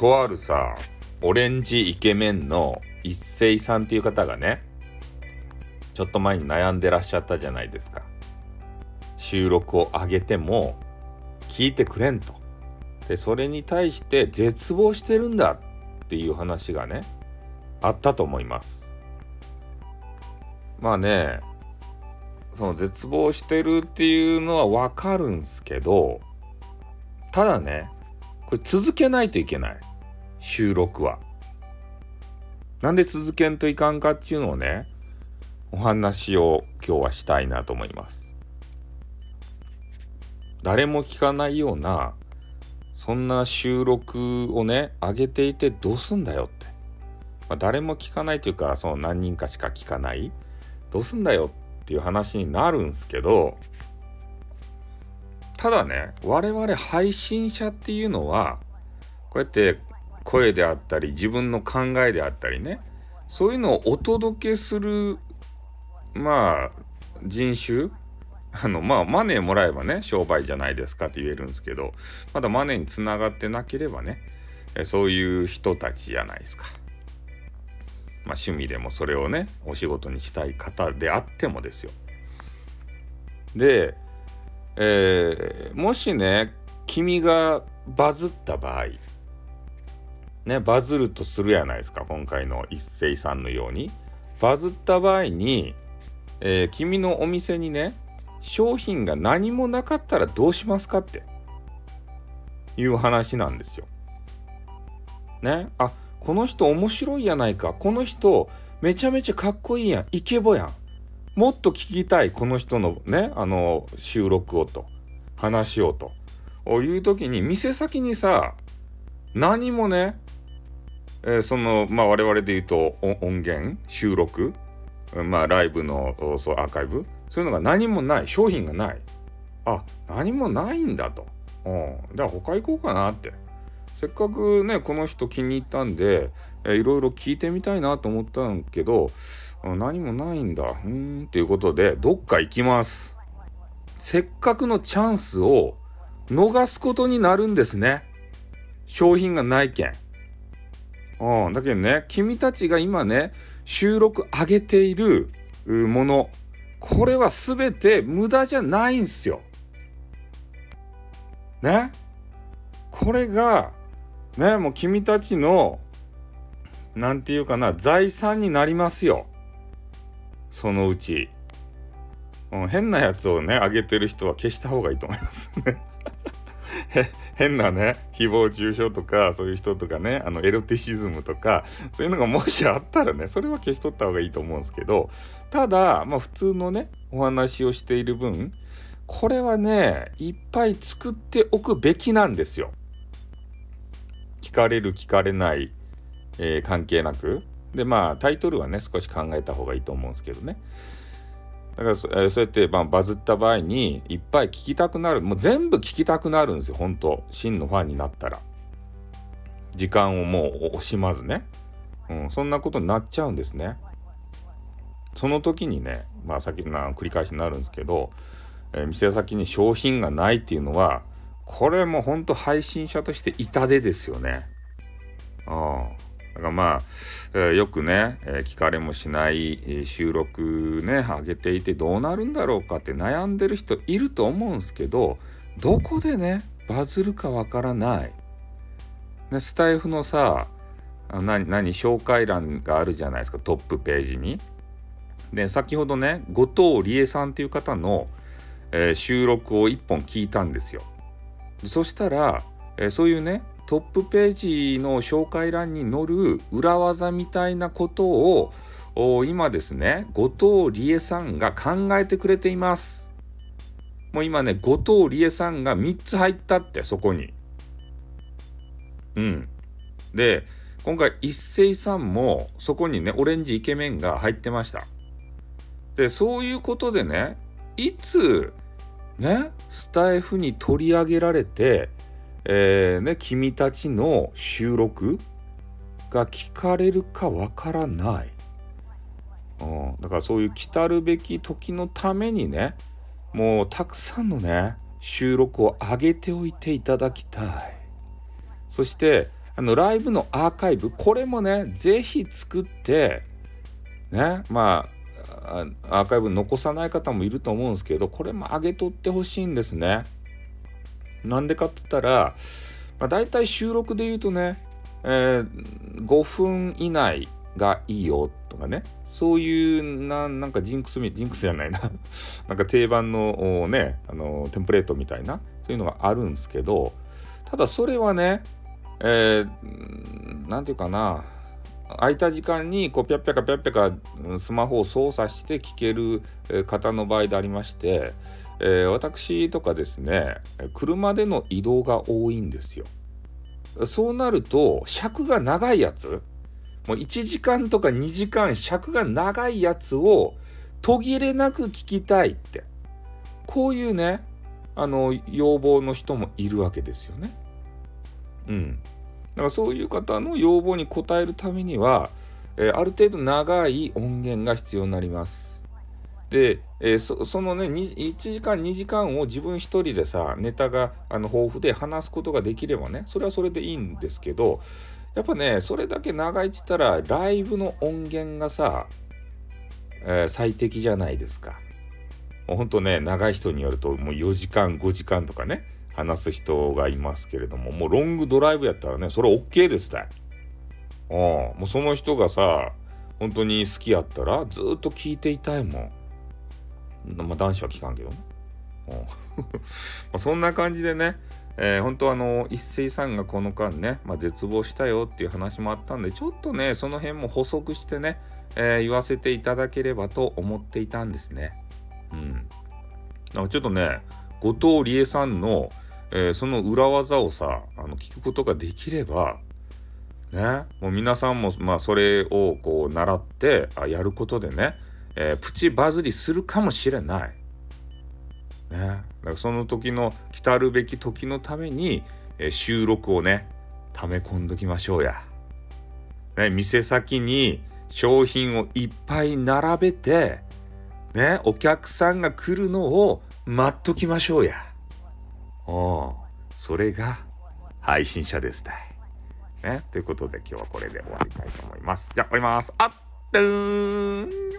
とあるさオレンジイケメンの一斉さんっていう方がねちょっと前に悩んでらっしゃったじゃないですか。収録を上げても聞いてくれんと。でそれに対して絶望してるんだっていう話がねあったと思います。まあねその絶望してるっていうのはわかるんすけどただねこれ続けないといけない。収録は。なんで続けんといかんかっていうのをねお話を今日はしたいなと思います。誰も聞かないようなそんな収録をね上げていてどうすんだよって、まあ、誰も聞かないというかその何人かしか聞かないどうすんだよっていう話になるんすけどただね我々配信者っていうのはこうやって声であったり自分の考えであったりねそういうのをお届けするまあ人種あのまあマネーもらえばね商売じゃないですかって言えるんですけどまだマネーにつながってなければねそういう人たちじゃないですか。まあ趣味でもそれをねお仕事にしたい方であってもですよ。で、えー、もしね君がバズった場合ね、バズるとするやないですか、今回の一斉さんのように。バズった場合に、えー、君のお店にね、商品が何もなかったらどうしますかっていう話なんですよ。ね、あこの人面白いやないか、この人めちゃめちゃかっこいいやん、イケボやん。もっと聞きたい、この人のね、あの、収録をと、話をと。いう時に、店先にさ、何もね、えー、その、まあ、我々で言うと音源収録、まあ、ライブのそうアーカイブそういうのが何もない商品がない。あ何もないんだと、うん、じゃあ他行こうかなって。せっかくねこの人気に入ったんで、えー、いろいろ聞いてみたいなと思ったんけど、何もないんだ。うんっていうことでどっか行きます。せっかくのチャンスを逃すことになるんですね。商品がないけんうん、だけどね、君たちが今ね、収録上げているもの、これは全て無駄じゃないんすよ。ね？これが、ね、もう君たちの、なんていうかな、財産になりますよ。そのうち。うん、変なやつをね、あげてる人は消した方がいいと思いますね。変なね、誹謗中傷とか、そういう人とかね、あの、エロティシズムとか、そういうのがもしあったらね、それは消し取った方がいいと思うんですけど、ただ、まあ普通のね、お話をしている分、これはね、いっぱい作っておくべきなんですよ。聞かれる、聞かれない、えー、関係なく。で、まあ、タイトルはね、少し考えた方がいいと思うんですけどね。だからそ,、えー、そうやって、まあ、バズった場合にいっぱい聞きたくなる。もう全部聞きたくなるんですよ本当。真のファンになったら。時間をもう惜しまずね、うん、そんなことになっちゃうんですね。その時にねまあ先な繰り返しになるんですけど、えー、店先に商品がないっていうのはこれも本当配信者として痛手ですよね。ああ。だからまあ、えー、よくね、えー、聞かれもしない、収録ね、上げていてどうなるんだろうかって悩んでる人いると思うんすけど、どこでね、バズるかわからない。ね、スタイフのさ、何、何、紹介欄があるじゃないですか、トップページに。で、先ほどね、後藤理恵さんっていう方の、えー、収録を1本聞いたんですよ。そしたら、えー、そういうね、トップページの紹介欄に載る裏技みたいなことを今ですね、後藤理恵さんが考えてくれています。もう今ね、後藤理恵さんが3つ入ったって、そこに。うん。で、今回一斉さんもそこにね、オレンジイケメンが入ってました。で、そういうことでね、いつ、ね、スタイフに取り上げられて、えー、ね、君たちの収録が聞かれるかわからない。うん、だからそういう来たるべき時のためにね、もうたくさんのね、収録を上げておいていただきたい。そして、あのライブのアーカイブこれもねぜひ作ってねまあアーカイブ残さない方もいると思うんですけどこれも上げとってほしいんですね。なんでかっつったら、まあ、大体収録で言うとね、えー、5分以内がいいよとかねそういうななんかジンクスジンクスじゃないな。なんか定番のねあのテンプレートみたいなそういうのがあるんですけどただそれはねえー、なんていうかな空いた時間にこうピャッピャカピャッピャカスマホを操作して聞ける方の場合でありまして、えー、私とかですね車での移動が多いんですよ。そうなると尺が長いやつもう1時間とか2時間尺が長いやつを途切れなく聞きたいってこういうねあの要望の人もいるわけですよね。うん。だからそういう方の要望に応えるためには、えー、ある程度長い音源が必要になります。で、えー、そそのね1時間2時間を自分一人でさネタがあの豊富で話すことができればねそれはそれでいいんですけどやっぱねそれだけ長いっつったらライブの音源がさ、えー、最適じゃないですか。ほんとね長い人によるともう4時間5時間とかね話す人がいますけれどももうロングドライブやったらねそれ OK ですたい。うんもうその人がさ本当に好きやったらずっと聞いていたいもん。まあ男子は聞かんけどね。まそんな感じでね、えー、本当あの一斉さんがこの間ね、まあ、絶望したよっていう話もあったんでちょっとねその辺も補足してね、えー、言わせていただければと思っていたんですね。うん。なんかちょっとね後藤理恵さんの、えー、その裏技をさあの聞くことができればねもう皆さんもまあそれをこう習ってあやることでね、えー、プチバズりするかもしれない。ね、だからその時の来たるべき時のために、えー、収録をね溜め込んどきましょうや。ね、店先に商品をいっぱい並べてねお客さんが来るのを待っときましょうや。おそれが配信者ですたい。ね、ということで今日はこれで終わりたいと思います。じゃあ終わります。あっとーん